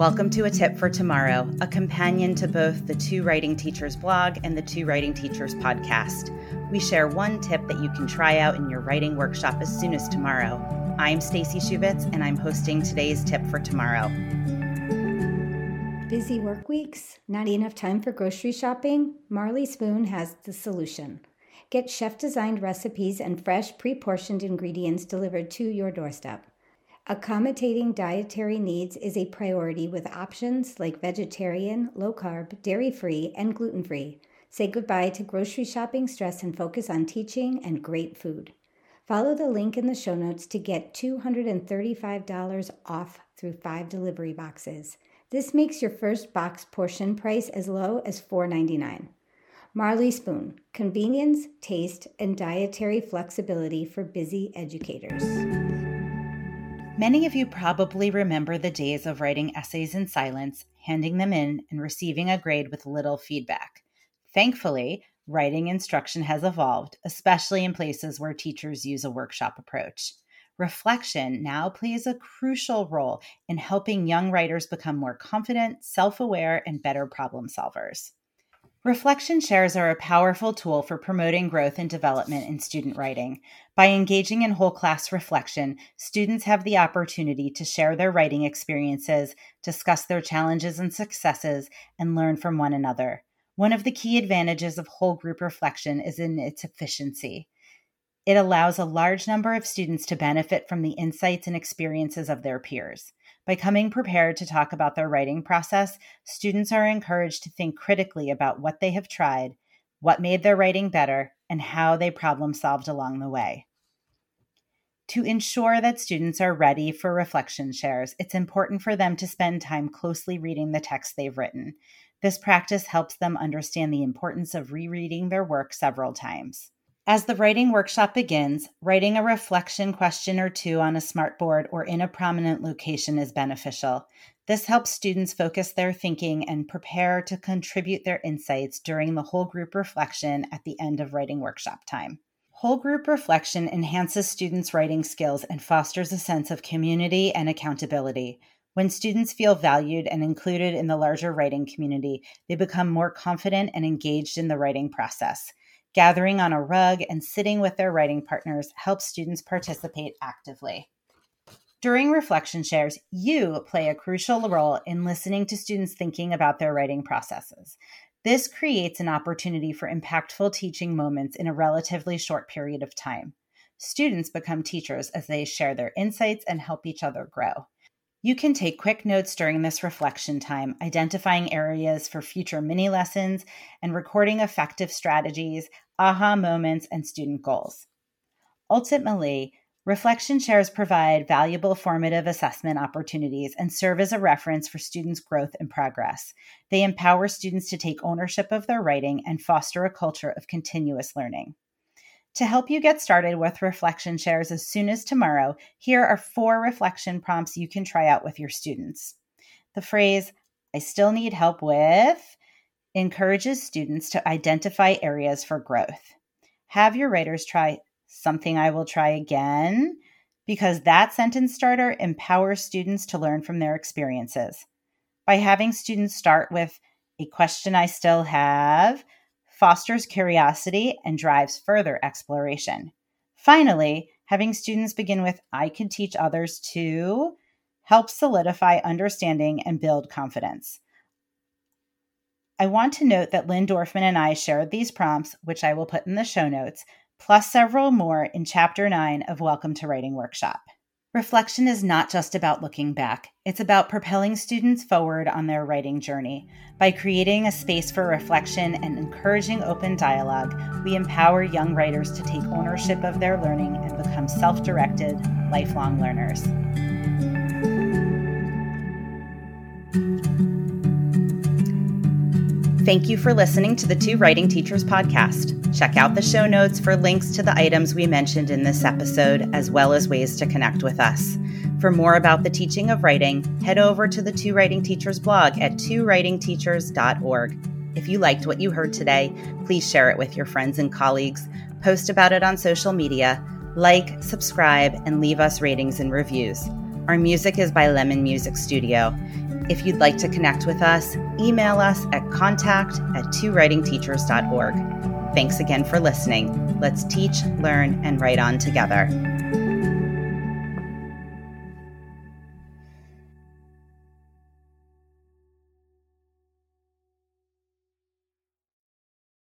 Welcome to A Tip for Tomorrow, a companion to both the Two Writing Teachers blog and the Two Writing Teachers podcast. We share one tip that you can try out in your writing workshop as soon as tomorrow. I'm Stacey Shubitz and I'm hosting today's tip for tomorrow. Busy work weeks? Not enough time for grocery shopping? Marley Spoon has the solution. Get chef designed recipes and fresh, pre portioned ingredients delivered to your doorstep. Accommodating dietary needs is a priority with options like vegetarian, low carb, dairy free, and gluten free. Say goodbye to grocery shopping stress and focus on teaching and great food. Follow the link in the show notes to get $235 off through five delivery boxes. This makes your first box portion price as low as $4.99. Marley Spoon convenience, taste, and dietary flexibility for busy educators. Many of you probably remember the days of writing essays in silence, handing them in, and receiving a grade with little feedback. Thankfully, writing instruction has evolved, especially in places where teachers use a workshop approach. Reflection now plays a crucial role in helping young writers become more confident, self aware, and better problem solvers. Reflection shares are a powerful tool for promoting growth and development in student writing. By engaging in whole class reflection, students have the opportunity to share their writing experiences, discuss their challenges and successes, and learn from one another. One of the key advantages of whole group reflection is in its efficiency. It allows a large number of students to benefit from the insights and experiences of their peers. By coming prepared to talk about their writing process, students are encouraged to think critically about what they have tried, what made their writing better, and how they problem solved along the way. To ensure that students are ready for reflection shares, it's important for them to spend time closely reading the text they've written. This practice helps them understand the importance of rereading their work several times. As the writing workshop begins, writing a reflection question or two on a smartboard or in a prominent location is beneficial. This helps students focus their thinking and prepare to contribute their insights during the whole group reflection at the end of writing workshop time. Whole group reflection enhances students' writing skills and fosters a sense of community and accountability. When students feel valued and included in the larger writing community, they become more confident and engaged in the writing process. Gathering on a rug and sitting with their writing partners helps students participate actively. During reflection shares, you play a crucial role in listening to students thinking about their writing processes. This creates an opportunity for impactful teaching moments in a relatively short period of time. Students become teachers as they share their insights and help each other grow. You can take quick notes during this reflection time, identifying areas for future mini lessons and recording effective strategies, aha moments, and student goals. Ultimately, reflection shares provide valuable formative assessment opportunities and serve as a reference for students' growth and progress. They empower students to take ownership of their writing and foster a culture of continuous learning. To help you get started with reflection shares as soon as tomorrow, here are four reflection prompts you can try out with your students. The phrase, I still need help with, encourages students to identify areas for growth. Have your writers try something I will try again, because that sentence starter empowers students to learn from their experiences. By having students start with a question I still have, fosters curiosity and drives further exploration. Finally, having students begin with I can teach others too helps solidify understanding and build confidence. I want to note that Lynne Dorfman and I shared these prompts, which I will put in the show notes, plus several more in Chapter 9 of Welcome to Writing Workshop. Reflection is not just about looking back, it's about propelling students forward on their writing journey. By creating a space for reflection and encouraging open dialogue, we empower young writers to take ownership of their learning and become self directed, lifelong learners. Thank you for listening to the Two Writing Teachers podcast. Check out the show notes for links to the items we mentioned in this episode, as well as ways to connect with us. For more about the teaching of writing, head over to the Two Writing Teachers blog at twowritingteachers.org. If you liked what you heard today, please share it with your friends and colleagues, post about it on social media, Like, subscribe, and leave us ratings and reviews. Our music is by Lemon Music Studio. If you'd like to connect with us, email us at contact at twowritingteachers.org. Thanks again for listening. Let's teach, learn, and write on together.